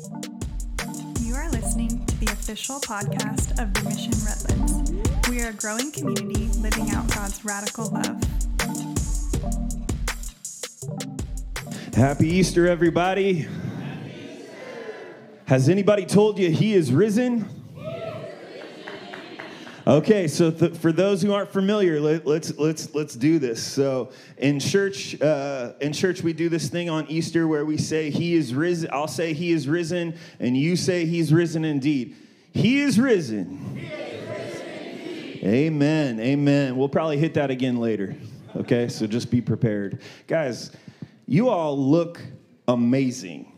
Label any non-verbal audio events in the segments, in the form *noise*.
You are listening to the official podcast of the Mission Redlands. We are a growing community living out God's radical love. Happy Easter, everybody. Has anybody told you he is risen? Okay, so th- for those who aren't familiar, let, let's let's let's do this. So in church, uh, in church, we do this thing on Easter where we say he is risen. I'll say he is risen, and you say he's risen indeed. He is risen. He is risen indeed. Amen. Amen. We'll probably hit that again later. Okay, so just be prepared, guys. You all look amazing.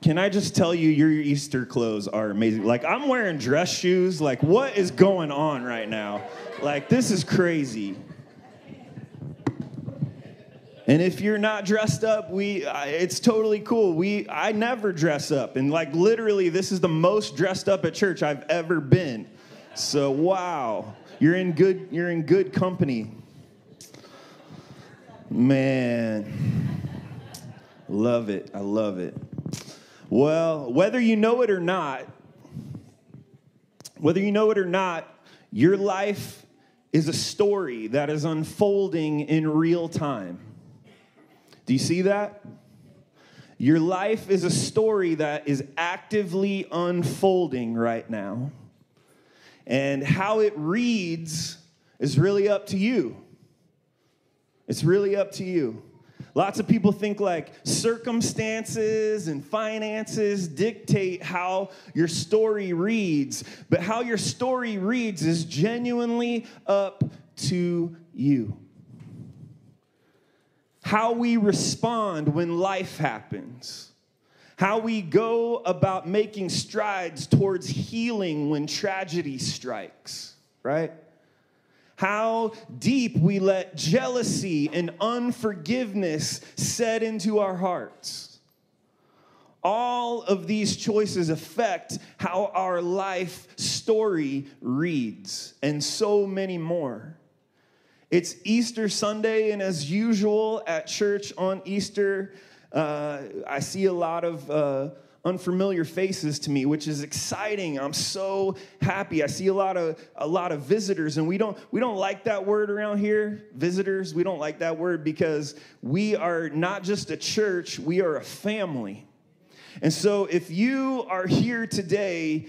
Can I just tell you, your Easter clothes are amazing. Like, I'm wearing dress shoes. Like, what is going on right now? Like, this is crazy. And if you're not dressed up, we it's totally cool. We I never dress up. And like literally this is the most dressed up at church I've ever been. So wow. You're in good you're in good company. Man. Love it. I love it. Well, whether you know it or not, whether you know it or not, your life is a story that is unfolding in real time. Do you see that? Your life is a story that is actively unfolding right now. And how it reads is really up to you. It's really up to you. Lots of people think like circumstances and finances dictate how your story reads, but how your story reads is genuinely up to you. How we respond when life happens, how we go about making strides towards healing when tragedy strikes, right? How deep we let jealousy and unforgiveness set into our hearts. All of these choices affect how our life story reads, and so many more. It's Easter Sunday, and as usual at church on Easter, uh, I see a lot of. Uh, unfamiliar faces to me, which is exciting. I'm so happy. I see a lot of a lot of visitors, and we don't we don't like that word around here. Visitors, we don't like that word because we are not just a church, we are a family. And so if you are here today,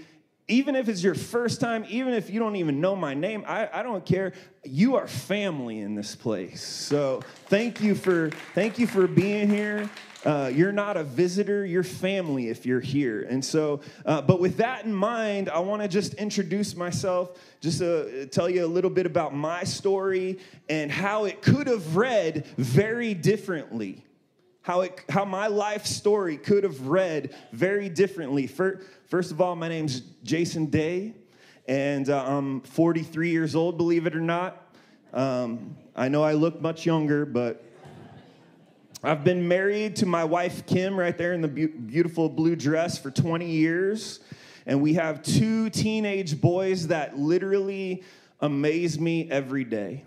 even if it's your first time, even if you don't even know my name, I, I don't care. You are family in this place. So thank you for thank you for being here. Uh, you're not a visitor, you're family if you're here. And so, uh, but with that in mind, I want to just introduce myself, just uh, tell you a little bit about my story and how it could have read very differently. How, it, how my life story could have read very differently. First of all, my name's Jason Day, and uh, I'm 43 years old, believe it or not. Um, I know I look much younger, but I've been married to my wife, Kim, right there in the be- beautiful blue dress for 20 years. And we have two teenage boys that literally amaze me every day.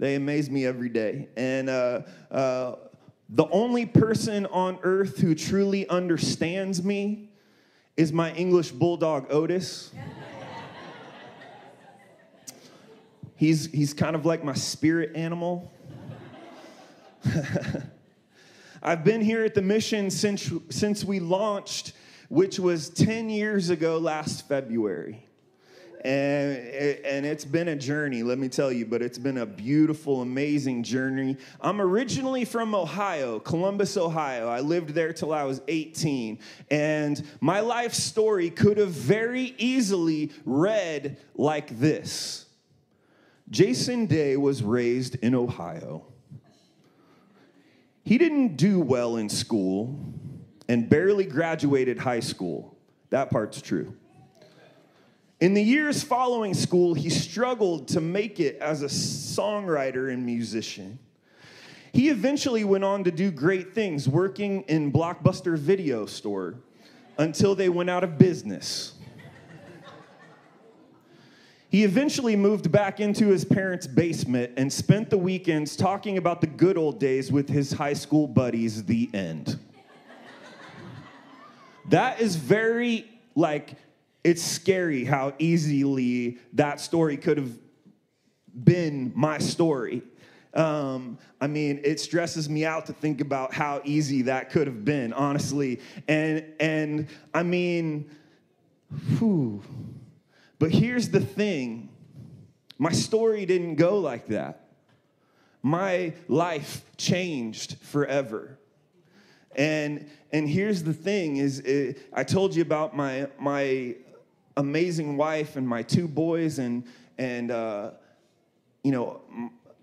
They amaze me every day. And uh, uh, the only person on earth who truly understands me is my English bulldog, Otis. he's, he's kind of like my spirit animal. *laughs* I've been here at the mission since, since we launched, which was 10 years ago last February. And, and it's been a journey, let me tell you, but it's been a beautiful, amazing journey. I'm originally from Ohio, Columbus, Ohio. I lived there till I was 18. And my life story could have very easily read like this Jason Day was raised in Ohio. He didn't do well in school and barely graduated high school. That part's true. In the years following school, he struggled to make it as a songwriter and musician. He eventually went on to do great things, working in Blockbuster Video Store until they went out of business. He eventually moved back into his parents' basement and spent the weekends talking about the good old days with his high school buddies, the end. That is very, like, it's scary how easily that story could have been my story. Um, I mean, it stresses me out to think about how easy that could have been, honestly. And and I mean, whew. But here's the thing. My story didn't go like that. My life changed forever. And and here's the thing is it, I told you about my my amazing wife and my two boys and and uh, you know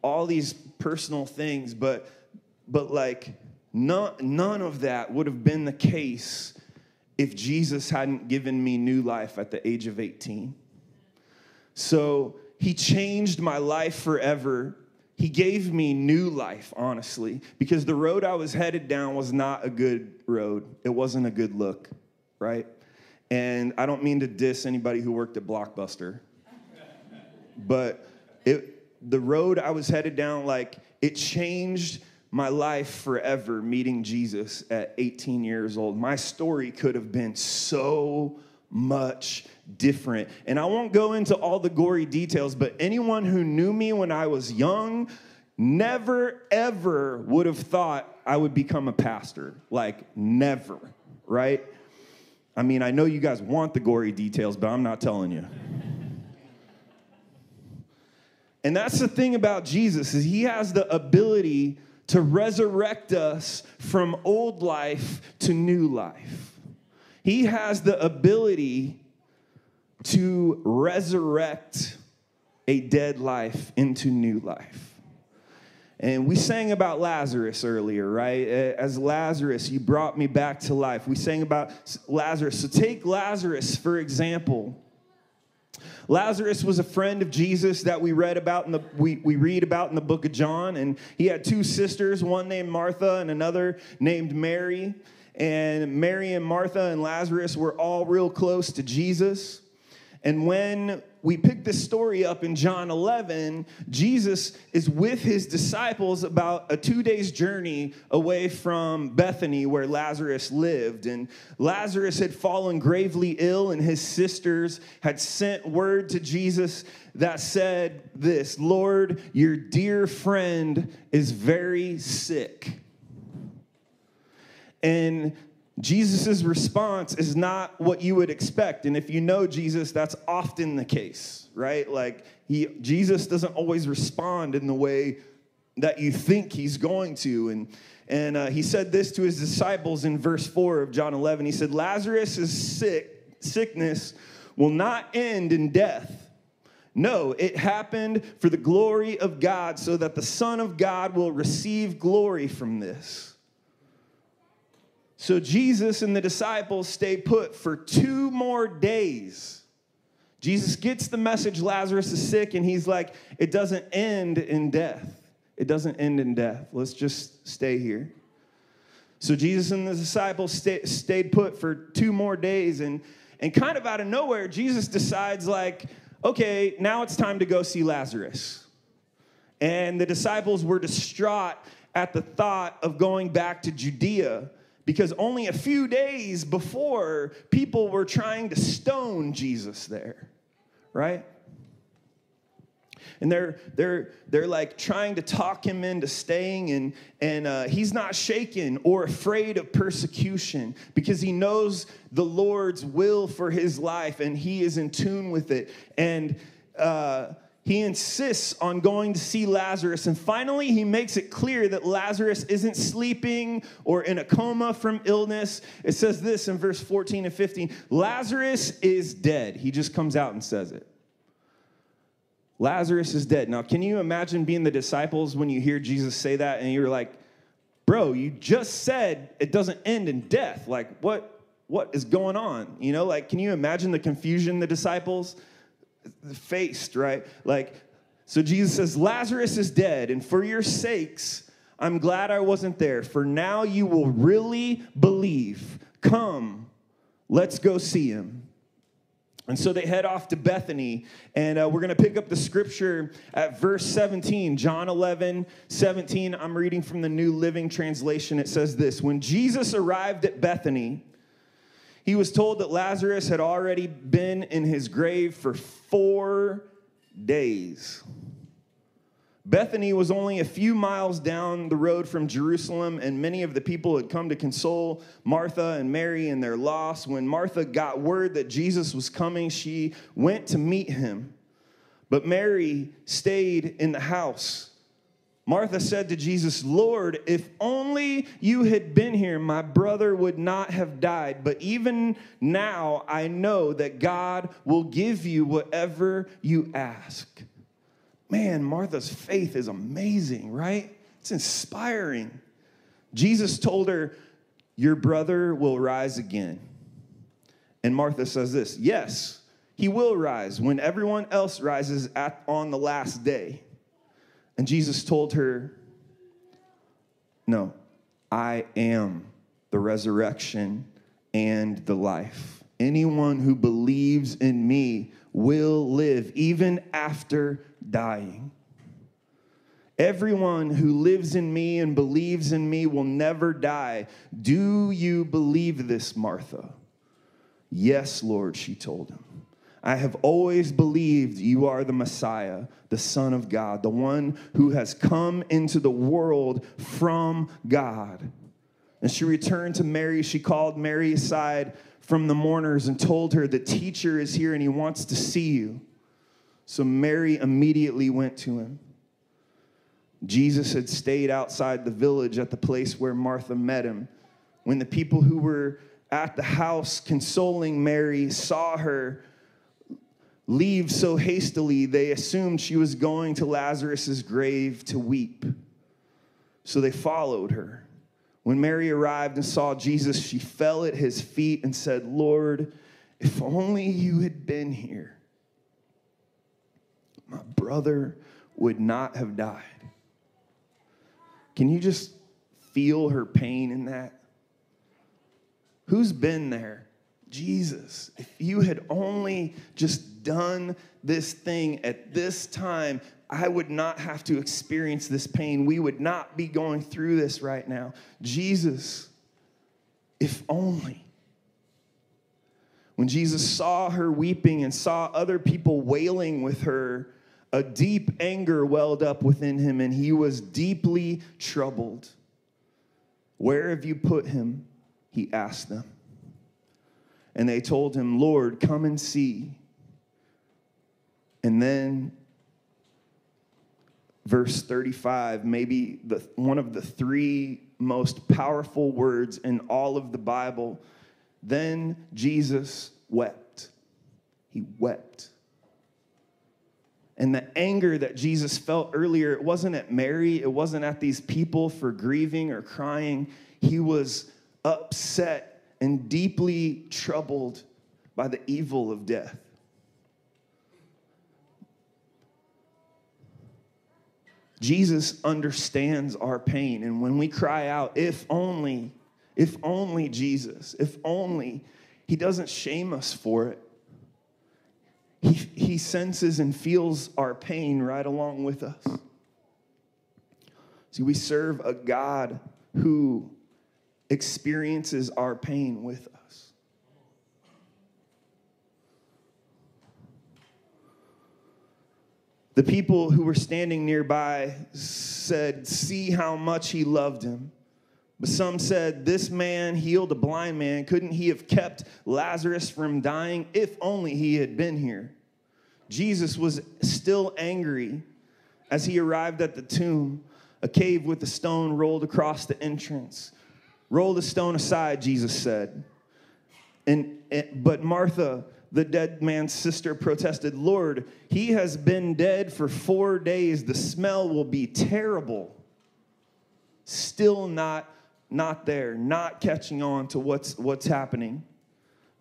all these personal things, but but like none none of that would have been the case if Jesus hadn't given me new life at the age of 18. So he changed my life forever. He gave me new life, honestly, because the road I was headed down was not a good road. It wasn't a good look, right? And I don't mean to diss anybody who worked at Blockbuster, but it, the road I was headed down, like, it changed my life forever meeting Jesus at 18 years old. My story could have been so much different. And I won't go into all the gory details, but anyone who knew me when I was young never, ever would have thought I would become a pastor. Like, never, right? I mean, I know you guys want the gory details, but I'm not telling you. And that's the thing about Jesus is he has the ability to resurrect us from old life to new life. He has the ability to resurrect a dead life into new life. And we sang about Lazarus earlier, right? As Lazarus, you brought me back to life. We sang about Lazarus. So take Lazarus, for example. Lazarus was a friend of Jesus that we read about in the we, we read about in the book of John, and he had two sisters, one named Martha and another named Mary. And Mary and Martha and Lazarus were all real close to Jesus. And when we pick this story up in John 11, Jesus is with his disciples about a two days journey away from Bethany, where Lazarus lived. And Lazarus had fallen gravely ill, and his sisters had sent word to Jesus that said this Lord, your dear friend is very sick. And Jesus' response is not what you would expect. And if you know Jesus, that's often the case, right? Like he Jesus doesn't always respond in the way that you think he's going to. And and uh, he said this to his disciples in verse 4 of John 11. He said, Lazarus sick, sickness will not end in death. No, it happened for the glory of God, so that the Son of God will receive glory from this. So Jesus and the disciples stay put for two more days. Jesus gets the message Lazarus is sick, and he's like, it doesn't end in death. It doesn't end in death. Let's just stay here. So Jesus and the disciples stay, stayed put for two more days, and, and kind of out of nowhere, Jesus decides, like, okay, now it's time to go see Lazarus. And the disciples were distraught at the thought of going back to Judea because only a few days before, people were trying to stone Jesus there, right? and they're they're they're like trying to talk him into staying and and uh, he's not shaken or afraid of persecution because he knows the lord's will for his life and he is in tune with it and uh, he insists on going to see Lazarus. And finally, he makes it clear that Lazarus isn't sleeping or in a coma from illness. It says this in verse 14 and 15 Lazarus is dead. He just comes out and says it. Lazarus is dead. Now, can you imagine being the disciples when you hear Jesus say that and you're like, bro, you just said it doesn't end in death. Like, what, what is going on? You know, like, can you imagine the confusion the disciples? Faced, right? Like, so Jesus says, Lazarus is dead, and for your sakes, I'm glad I wasn't there, for now you will really believe. Come, let's go see him. And so they head off to Bethany, and uh, we're going to pick up the scripture at verse 17, John 11, 17. I'm reading from the New Living Translation. It says this When Jesus arrived at Bethany, he was told that Lazarus had already been in his grave for four days. Bethany was only a few miles down the road from Jerusalem, and many of the people had come to console Martha and Mary in their loss. When Martha got word that Jesus was coming, she went to meet him. But Mary stayed in the house. Martha said to Jesus, Lord, if only you had been here, my brother would not have died. But even now, I know that God will give you whatever you ask. Man, Martha's faith is amazing, right? It's inspiring. Jesus told her, Your brother will rise again. And Martha says this Yes, he will rise when everyone else rises at, on the last day. And Jesus told her, No, I am the resurrection and the life. Anyone who believes in me will live even after dying. Everyone who lives in me and believes in me will never die. Do you believe this, Martha? Yes, Lord, she told him. I have always believed you are the Messiah, the Son of God, the one who has come into the world from God. And she returned to Mary. She called Mary aside from the mourners and told her, The teacher is here and he wants to see you. So Mary immediately went to him. Jesus had stayed outside the village at the place where Martha met him. When the people who were at the house consoling Mary saw her leave so hastily, they assumed she was going to Lazarus' grave to weep. So they followed her. When Mary arrived and saw Jesus, she fell at his feet and said, Lord, if only you had been here my brother would not have died. Can you just feel her pain in that? Who's been there? Jesus. If you had only just done this thing at this time, I would not have to experience this pain. We would not be going through this right now. Jesus, if only. When Jesus saw her weeping and saw other people wailing with her, a deep anger welled up within him, and he was deeply troubled. Where have you put him? He asked them. And they told him, Lord, come and see. And then, verse 35, maybe the, one of the three most powerful words in all of the Bible. Then Jesus wept. He wept. And the anger that Jesus felt earlier, it wasn't at Mary, it wasn't at these people for grieving or crying. He was upset and deeply troubled by the evil of death. Jesus understands our pain. And when we cry out, if only, if only Jesus, if only, he doesn't shame us for it. He, he senses and feels our pain right along with us. See, we serve a God who experiences our pain with us. The people who were standing nearby said, See how much he loved him. But some said, This man healed a blind man. Couldn't he have kept Lazarus from dying if only he had been here? Jesus was still angry as he arrived at the tomb, a cave with a stone rolled across the entrance. Roll the stone aside, Jesus said. And, but Martha, the dead man's sister, protested, Lord, he has been dead for four days. The smell will be terrible. Still not not there, not catching on to what's, what's happening.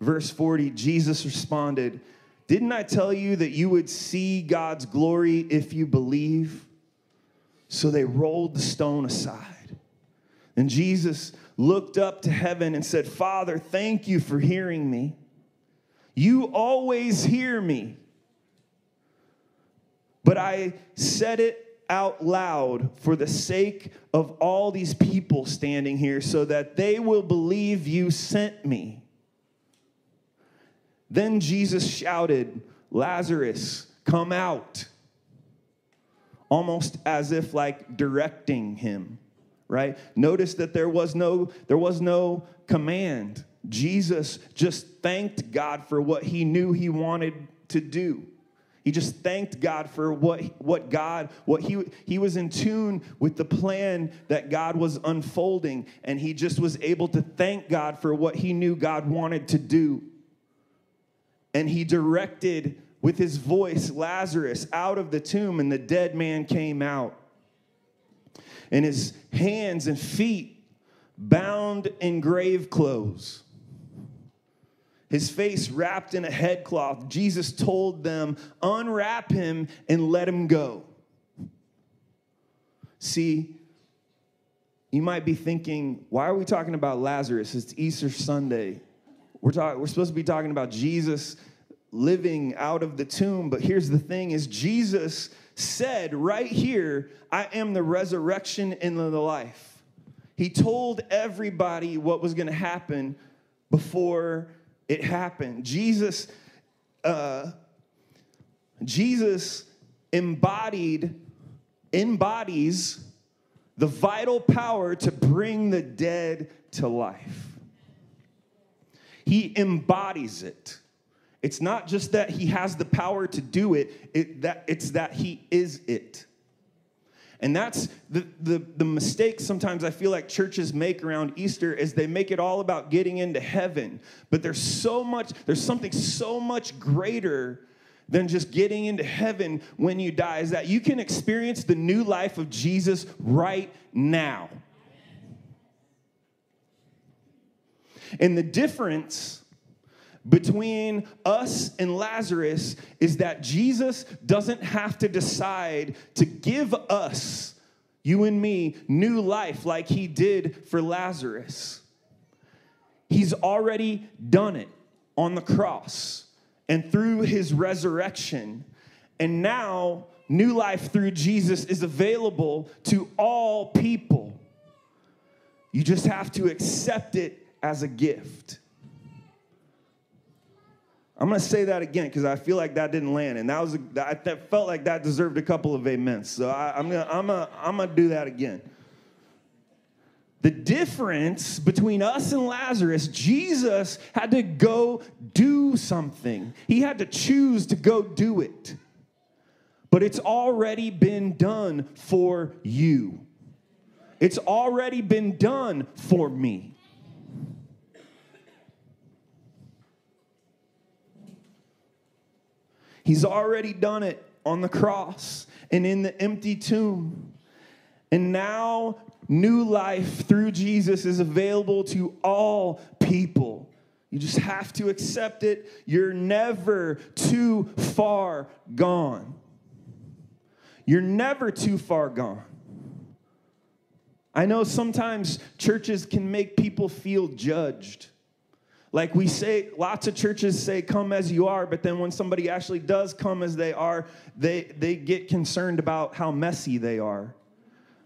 Verse 40, Jesus responded, Didn't I tell you that you would see God's glory if you believe? So they rolled the stone aside. And Jesus looked up to heaven and said, Father, thank you for hearing me. You always hear me. But I said it out loud for the sake of all these people standing here so that they will believe you sent me. Then Jesus shouted, Lazarus, come out. Almost as if like directing him, right? Notice that there was no there was no command. Jesus just thanked God for what he knew he wanted to do. He just thanked God for what, what God, what he, he was in tune with the plan that God was unfolding, and he just was able to thank God for what he knew God wanted to do. And he directed with his voice Lazarus out of the tomb, and the dead man came out. And his hands and feet bound in grave clothes his face wrapped in a headcloth, Jesus told them, Unwrap him and let him go. See, you might be thinking, why are we talking about Lazarus? It's Easter Sunday. We're, talk- we're supposed to be talking about Jesus living out of the tomb. But here's the thing is Jesus said right here, I am the resurrection and the life. He told everybody what was going to happen before it happened. Jesus, uh, Jesus embodied, embodies the vital power to bring the dead to life. He embodies it. It's not just that he has the power to do it, it that, it's that he is it. And that's the, the, the mistake sometimes I feel like churches make around Easter is they make it all about getting into heaven. But there's so much, there's something so much greater than just getting into heaven when you die, is that you can experience the new life of Jesus right now. And the difference between us and Lazarus is that Jesus doesn't have to decide to give us, you and me, new life like he did for Lazarus. He's already done it on the cross and through his resurrection. And now, new life through Jesus is available to all people. You just have to accept it as a gift. I'm to say that again because I feel like that didn't land, and that was a, that, that felt like that deserved a couple of amens. So I, am gonna I'm gonna I'm gonna do that again. The difference between us and Lazarus, Jesus had to go do something. He had to choose to go do it. But it's already been done for you. It's already been done for me. He's already done it on the cross and in the empty tomb. And now, new life through Jesus is available to all people. You just have to accept it. You're never too far gone. You're never too far gone. I know sometimes churches can make people feel judged. Like we say, lots of churches say, come as you are, but then when somebody actually does come as they are, they, they get concerned about how messy they are.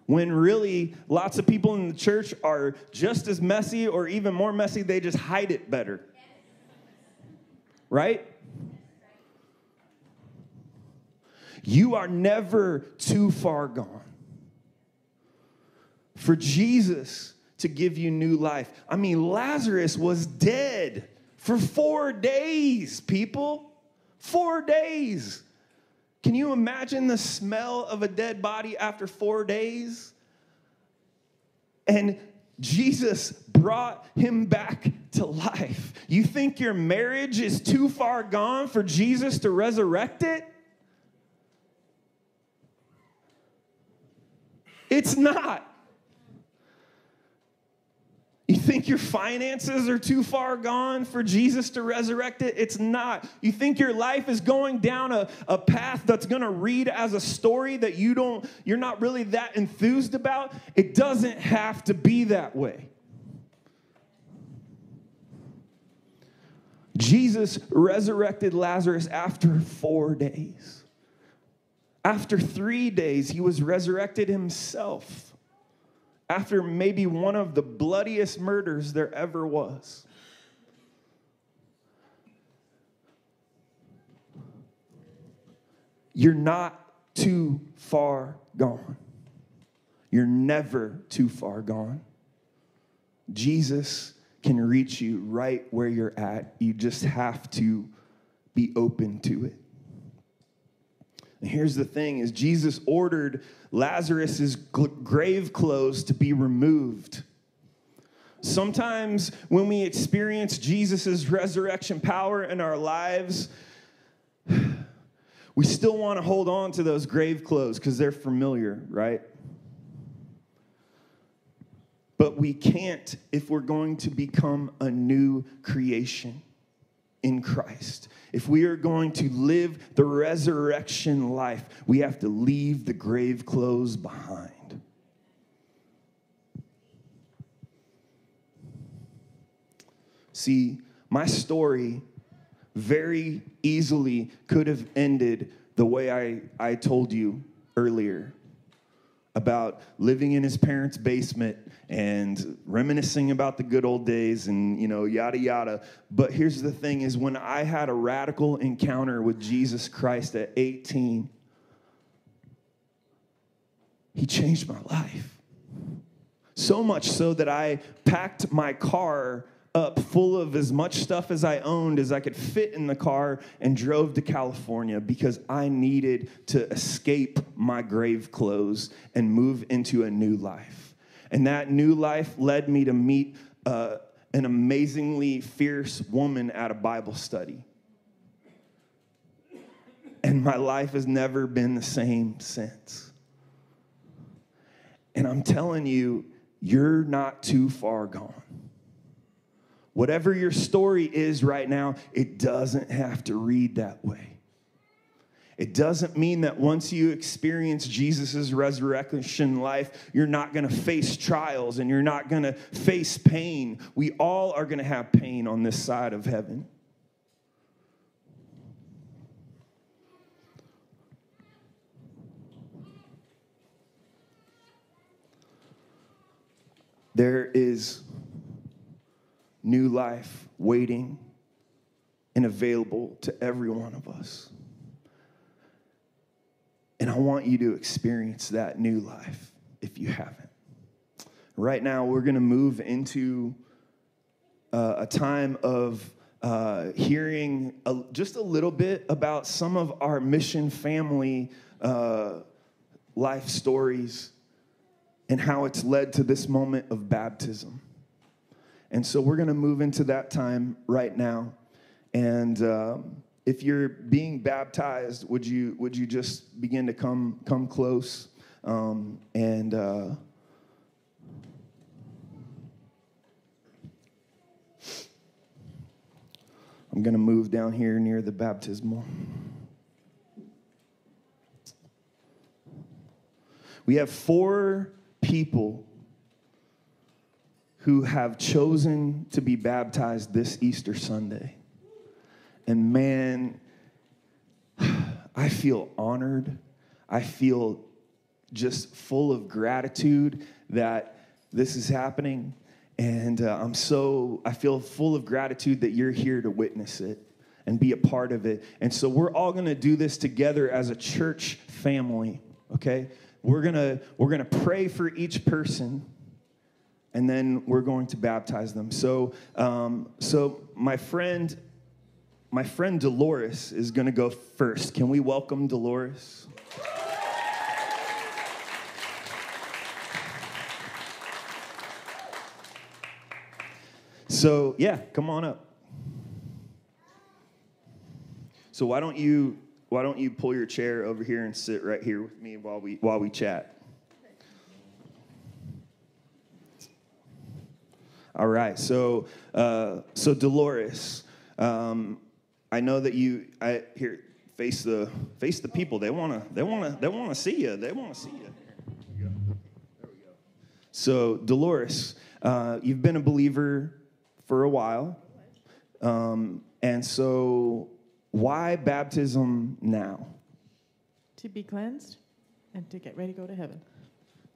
When really, lots of people in the church are just as messy or even more messy, they just hide it better. Right? You are never too far gone. For Jesus, to give you new life. I mean, Lazarus was dead for four days, people. Four days. Can you imagine the smell of a dead body after four days? And Jesus brought him back to life. You think your marriage is too far gone for Jesus to resurrect it? It's not. You think your finances are too far gone for Jesus to resurrect it? It's not. You think your life is going down a, a path that's going to read as a story that you don't, you're not really that enthused about? It doesn't have to be that way. Jesus resurrected Lazarus after four days. After three days, he was resurrected himself after maybe one of the bloodiest murders there ever was. You're not too far gone. You're never too far gone. Jesus can reach you right where you're at. You just have to be open to it. And here's the thing is Jesus ordered Lazarus's grave clothes to be removed. Sometimes when we experience Jesus' resurrection power in our lives, *sighs* we still want to hold on to those grave clothes because they're familiar, right? But we can't if we're going to become a new creation in Christ. If we are going to live the resurrection life, we have to leave the grave clothes behind. See, my story very easily could have ended the way I, I told you earlier about living in his parents' basement and reminiscing about the good old days and you know yada yada. But here's the thing is when i had a radical encounter with jesus christ at 18 he changed my life. So much so that i packed my car up full of as much stuff as I owned as I could fit in the car and drove to California because I needed to escape my grave clothes and move into a new life. And that new life led me to meet uh, an amazingly fierce woman at a Bible study. And my life has never been the same since. And I'm telling you, you're not too far gone. Whatever your story is right now, it doesn't have to read that way. It doesn't mean that once you experience Jesus' resurrection life, you're not gonna face trials and you're not gonna face pain. We all are gonna have pain on this side of heaven. There is new life waiting and available to every one of us. And I want you to experience that new life if you haven't. Right now, we're going to move into uh, a time of uh, hearing a, just a little bit about some of our mission family uh, life stories and how it's led to this moment of baptism. And so we're going to move into that time right now. And um, if you're being baptized, would you would you just begin to come come close um, and uh, I'm going to move down here near the baptismal. We have four people who have chosen to be baptized this Easter Sunday. And man, *sighs* I feel honored. I feel just full of gratitude that this is happening. And uh, I'm so, I feel full of gratitude that you're here to witness it and be a part of it. And so we're all gonna do this together as a church family, okay? We're gonna, we're gonna pray for each person and then we're going to baptize them. So, um, so my friend, my friend Dolores is going to go first. Can we welcome Dolores? So yeah, come on up. So why don't you why don't you pull your chair over here and sit right here with me while we while we chat? All right. So, uh, so Dolores, um, I know that you. I here face the face the people. They wanna they wanna they wanna see you. They wanna see you. There we go. So Dolores, uh, you've been a believer for a while, um, and so why baptism now? To be cleansed and to get ready to go to heaven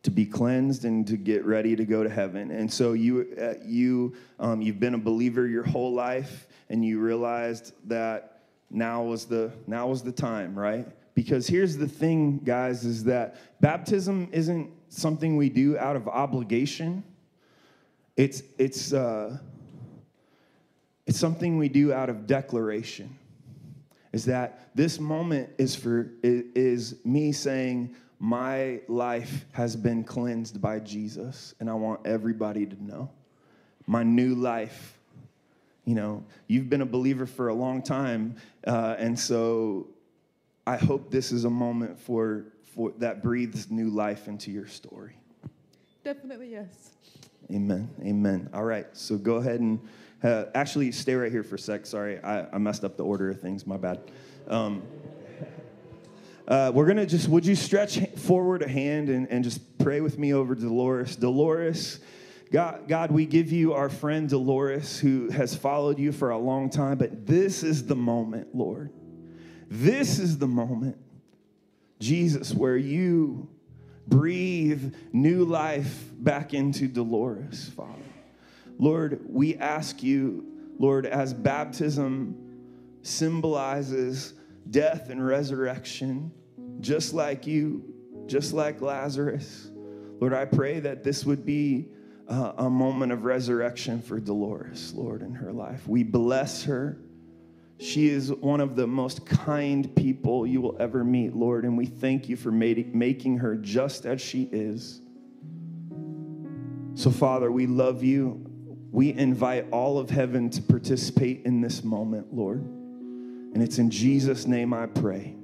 to be cleansed and to get ready to go to heaven. And so you, uh, you, um, you've been a believer your whole life, and you realized that now was the now was the time, right, because here's the thing, guys, is that baptism isn't something we do out of obligation. It's, it's, uh, it's something we do out of declaration. Is that this moment is for is me saying my life has been cleansed by Jesus, and I want everybody to know my new life. You know, you've been a believer for a long time, uh, and so I hope this is a moment for, for that breathes new life into your story. Definitely yes. Amen. Amen. All right. So go ahead and uh, actually stay right here for a sec. Sorry, I, I messed up the order of things. My bad. Um, uh, we're going to just, would you stretch forward a hand and, and just pray with me over Dolores? Dolores, God, God, we give you our friend Dolores who has followed you for a long time, but this is the moment, Lord. This is the moment, Jesus, where you breathe new life back into Dolores, Father. Lord, we ask you, Lord, as baptism symbolizes death and resurrection, just like you, just like Lazarus. Lord, I pray that this would be uh, a moment of resurrection for Dolores, Lord, in her life. We bless her. She is one of the most kind people you will ever meet, Lord, and we thank you for making her just as she is. So, Father, we love you. We invite all of heaven to participate in this moment, Lord. And it's in Jesus' name I pray.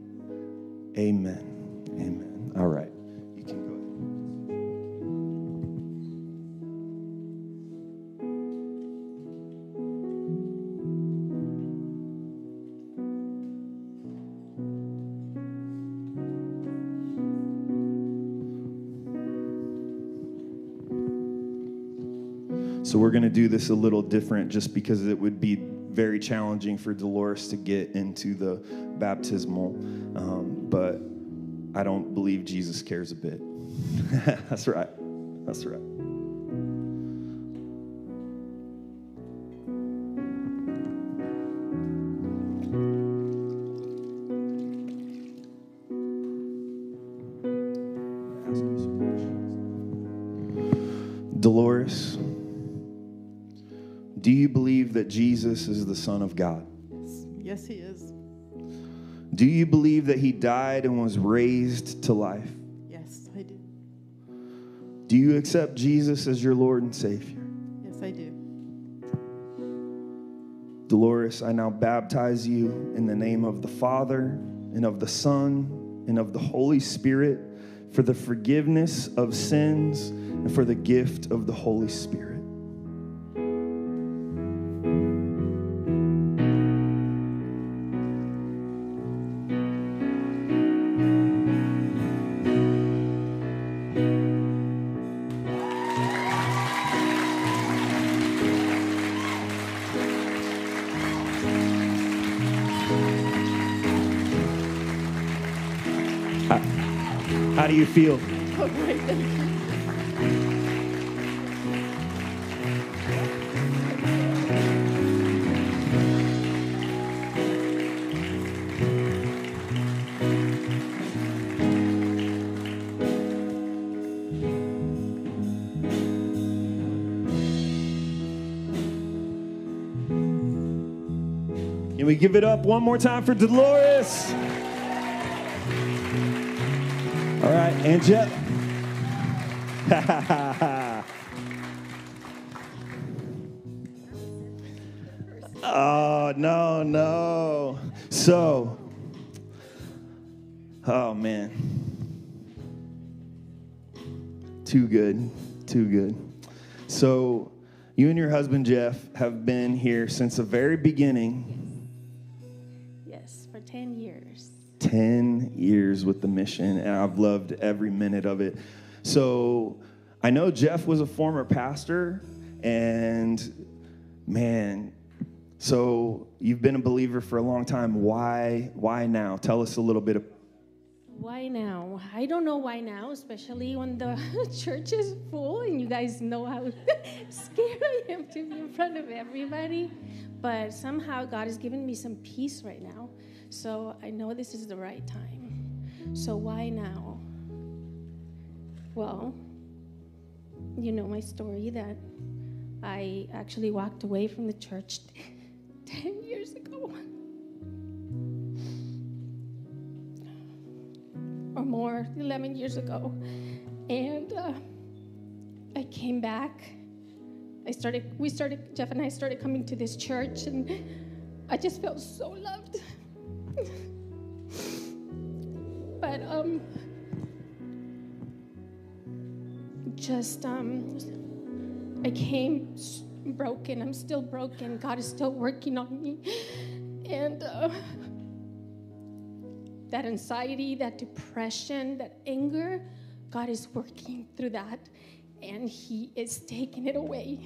Amen. Amen. All right. So, we're going to do this a little different just because it would be very challenging for Dolores to get into the baptismal, um, but I don't believe Jesus cares a bit. *laughs* That's right. That's right. Jesus is the Son of God? Yes, yes he is. Do you believe that he died and was raised to life? Yes, I do. Do you accept Jesus as your Lord and Savior? Yes, I do. Dolores, I now baptize you in the name of the Father and of the Son and of the Holy Spirit for the forgiveness of sins and for the gift of the Holy Spirit. How do you feel? Oh, great. Thank you. Can we give it up one more time for Dolores? All right, and Jeff. *laughs* oh, no, no. So, oh, man. Too good, too good. So, you and your husband, Jeff, have been here since the very beginning. Yes, for 10 years. 10 years with the mission, and I've loved every minute of it. So I know Jeff was a former pastor, and man, so you've been a believer for a long time. Why, why now? Tell us a little bit. Of- Why now? I don't know why now, especially when the *laughs* church is full and you guys know how scared I am to be in front of everybody. But somehow God has given me some peace right now. So I know this is the right time. So why now? Well, you know my story that I actually walked away from the church *laughs* 10 years ago. Or more, 11 years ago. And uh, I came back. I started, we started, Jeff and I started coming to this church, and I just felt so loved. But um, just um, I came broken. I'm still broken. God is still working on me, and uh, that anxiety, that depression, that anger, God is working through that, and He is taking it away,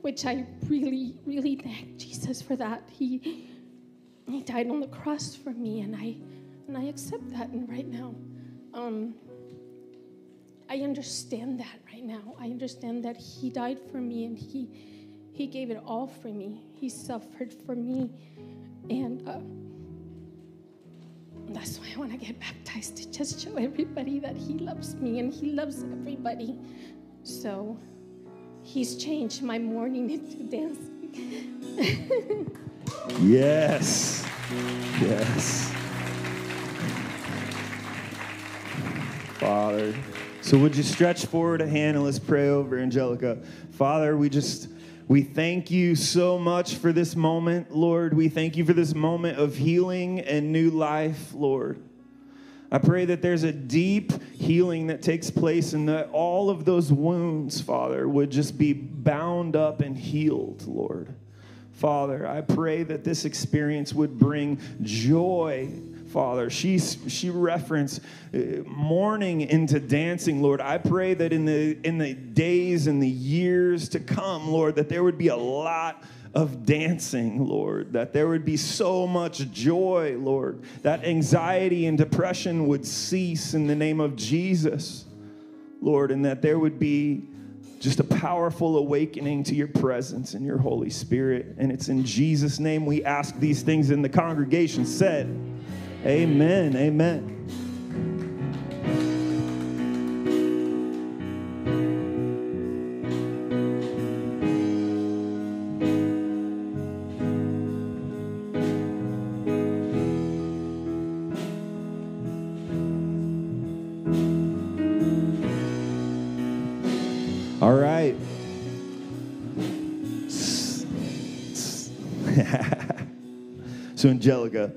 which I really, really thank Jesus for that. He He died on the cross for me, and I and I accept that. And right now, um, I understand that right now. I understand that He died for me, and He He gave it all for me. He suffered for me, and. Uh, that's why I want to get baptized to just show everybody that He loves me and He loves everybody. So He's changed my mourning into dancing. *laughs* Yes. Yes. Father. So would you stretch forward a hand and let's pray over Angelica. Father, we just we thank you so much for this moment, Lord. We thank you for this moment of healing and new life, Lord. I pray that there's a deep healing that takes place and that all of those wounds, Father, would just be bound up and healed, Lord. Father, I pray that this experience would bring joy. Father, she, she referenced uh, mourning into dancing, Lord. I pray that in the, in the days and the years to come, Lord, that there would be a lot of dancing, Lord, that there would be so much joy, Lord, that anxiety and depression would cease in the name of Jesus, Lord, and that there would be just a powerful awakening to your presence and your Holy Spirit. And it's in Jesus' name we ask these things, and the congregation said, Amen, amen. So, Angelica,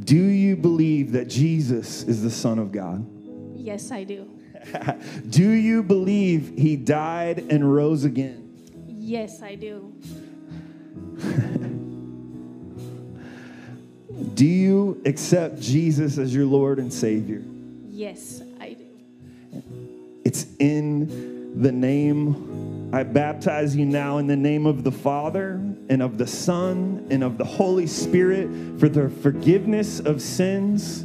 do you believe that Jesus is the Son of God? yes, I do. *laughs* do you believe he died and rose again? Yes, I do. *laughs* Do you accept Jesus as your Lord and Savior? Yes, I do. It's in the name. I baptize you now in the name of the Father and of the Son and of the Holy Spirit for the forgiveness of sins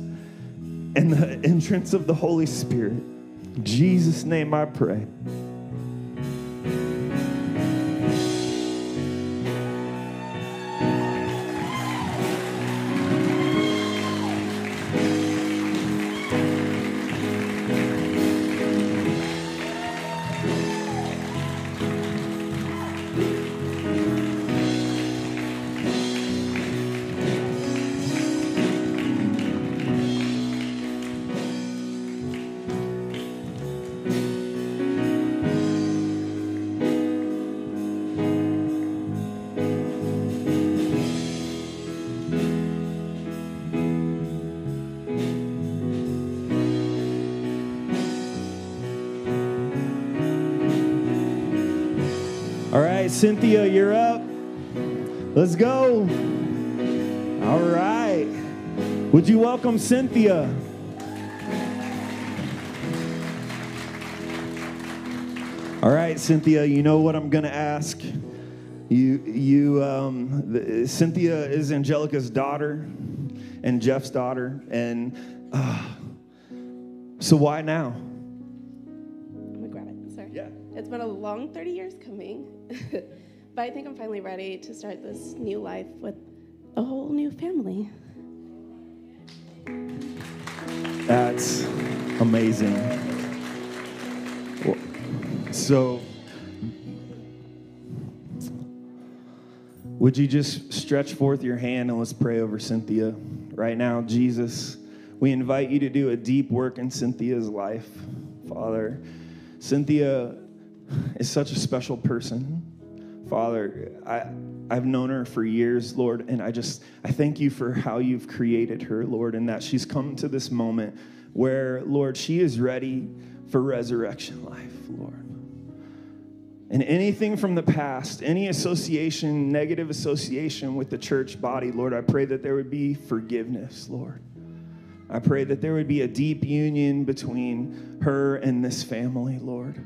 and the entrance of the Holy Spirit. In Jesus' name I pray. Cynthia, you're up. Let's go. All right. Would you welcome Cynthia? All right, Cynthia, you know what I'm going to ask? You, you, um, the, Cynthia is Angelica's daughter and Jeff's daughter. And uh, so why now? It's been a long 30 years coming, *laughs* but I think I'm finally ready to start this new life with a whole new family. That's amazing. So, would you just stretch forth your hand and let's pray over Cynthia right now, Jesus? We invite you to do a deep work in Cynthia's life, Father. Cynthia *sighs* is such a special person. Father, I, I've known her for years, Lord, and I just, I thank you for how you've created her, Lord, and that she's come to this moment where, Lord, she is ready for resurrection life, Lord. And anything from the past, any association, negative association with the church body, Lord, I pray that there would be forgiveness, Lord. I pray that there would be a deep union between her and this family, Lord,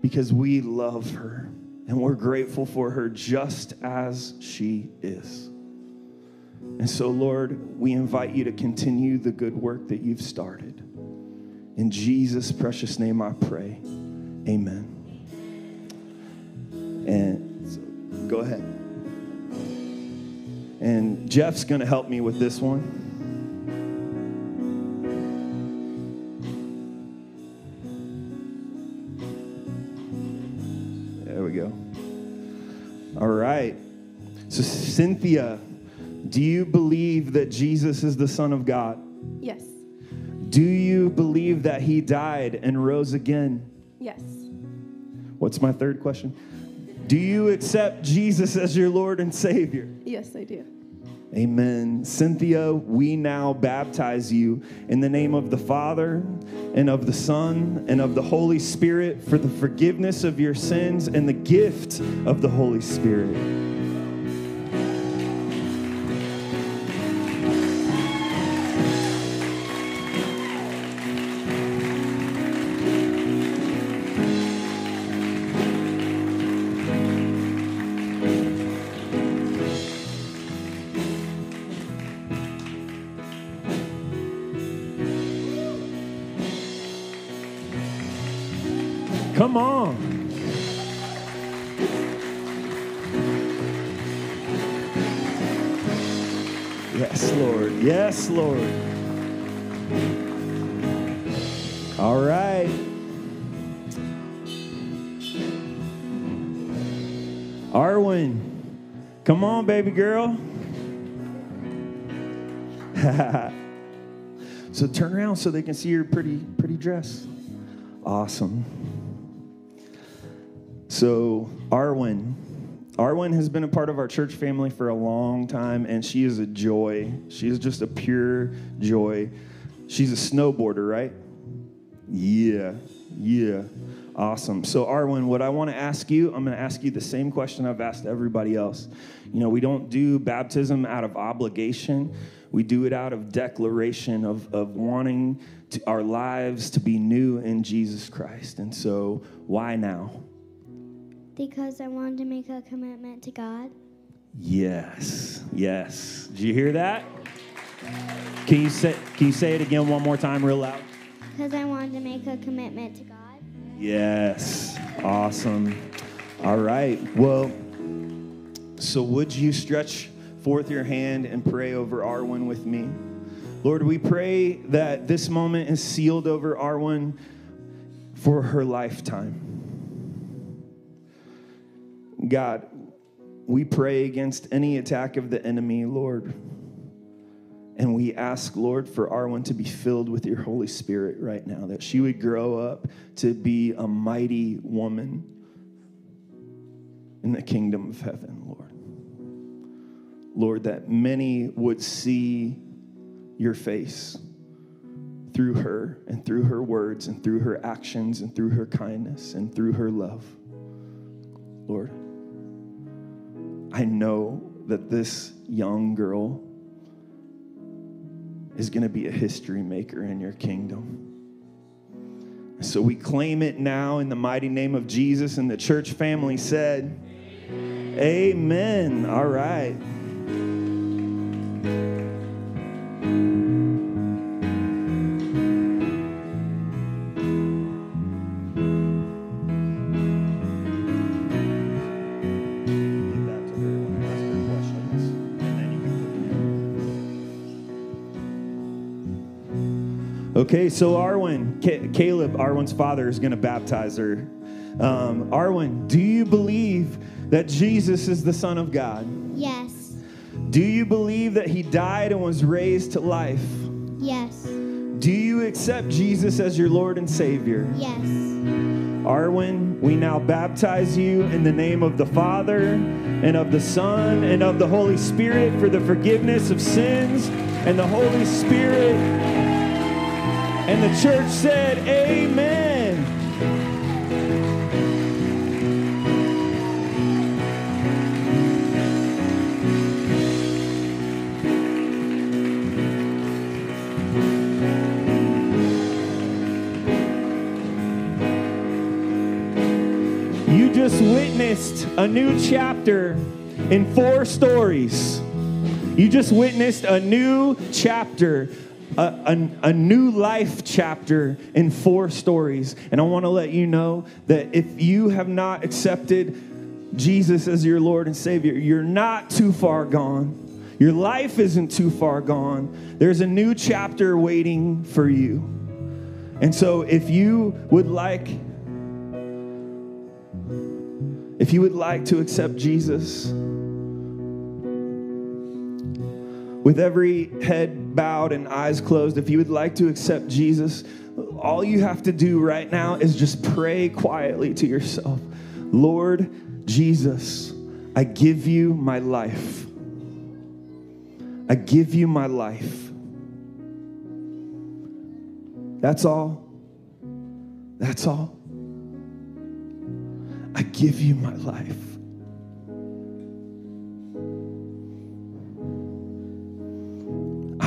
because we love her and we're grateful for her just as she is. And so, Lord, we invite you to continue the good work that you've started. In Jesus' precious name I pray. Amen. And so, go ahead. And Jeff's going to help me with this one. Cynthia, do you believe that Jesus is the Son of God? Yes. Do you believe that he died and rose again? Yes. What's my third question? Do you accept Jesus as your Lord and Savior? Yes, I do. Amen. Cynthia, we now baptize you in the name of the Father and of the Son and of the Holy Spirit for the forgiveness of your sins and the gift of the Holy Spirit. Baby girl. *laughs* so turn around so they can see your pretty, pretty dress. Awesome. So, Arwen. Arwen has been a part of our church family for a long time, and she is a joy. She is just a pure joy. She's a snowboarder, right? Yeah, yeah. Awesome. So, Arwen, what I want to ask you, I'm going to ask you the same question I've asked everybody else. You know, we don't do baptism out of obligation, we do it out of declaration of, of wanting to, our lives to be new in Jesus Christ. And so, why now? Because I wanted to make a commitment to God. Yes, yes. Did you hear that? Can you say can you say it again one more time real loud? Because I wanted to make a commitment to God. Yes. Awesome. All right. Well, so would you stretch forth your hand and pray over Arwen with me? Lord, we pray that this moment is sealed over Arwen for her lifetime. God, we pray against any attack of the enemy, Lord. And we ask, Lord, for Arwen to be filled with your Holy Spirit right now, that she would grow up to be a mighty woman in the kingdom of heaven, Lord. Lord, that many would see your face through her and through her words and through her actions and through her kindness and through her love. Lord, I know that this young girl is going to be a history maker in your kingdom. So we claim it now in the mighty name of Jesus, and the church family said, Amen. All right. So Arwen, Ca- Caleb, Arwen's father, is going to baptize her. Um, Arwen, do you believe that Jesus is the Son of God? Yes. Do you believe that he died and was raised to life? Yes. Do you accept Jesus as your Lord and Savior? Yes. Arwen, we now baptize you in the name of the Father and of the Son and of the Holy Spirit for the forgiveness of sins and the Holy Spirit. And the church said, Amen. You just witnessed a new chapter in four stories. You just witnessed a new chapter, a, a, a new life chapter in four stories. And I want to let you know that if you have not accepted Jesus as your Lord and Savior, you're not too far gone. Your life isn't too far gone. There's a new chapter waiting for you. And so if you would like if you would like to accept Jesus, with every head bowed and eyes closed, if you would like to accept Jesus, all you have to do right now is just pray quietly to yourself Lord Jesus, I give you my life. I give you my life. That's all. That's all. I give you my life.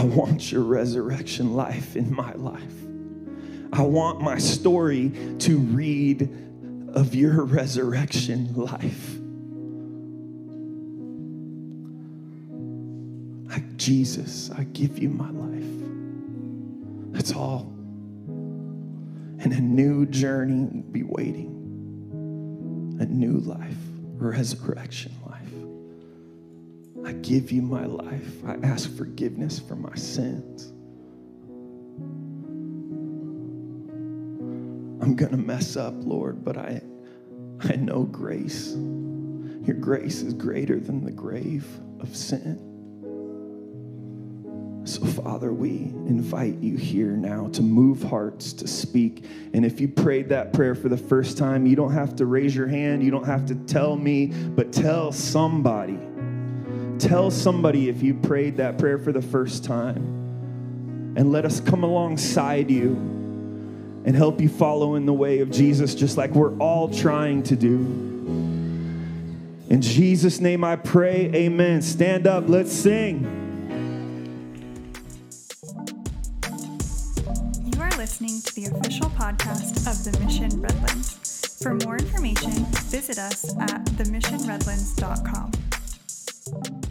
I want your resurrection life in my life. I want my story to read of your resurrection life. I, Jesus, I give you my life. That's all. And a new journey will be waiting a new life, resurrection. I give you my life. I ask forgiveness for my sins. I'm going to mess up, Lord, but I, I know grace. Your grace is greater than the grave of sin. So, Father, we invite you here now to move hearts, to speak. And if you prayed that prayer for the first time, you don't have to raise your hand, you don't have to tell me, but tell somebody. Tell somebody if you prayed that prayer for the first time. And let us come alongside you and help you follow in the way of Jesus, just like we're all trying to do. In Jesus' name I pray, amen. Stand up, let's sing. You are listening to the official podcast of the Mission Redlands. For more information, visit us at themissionredlands.com.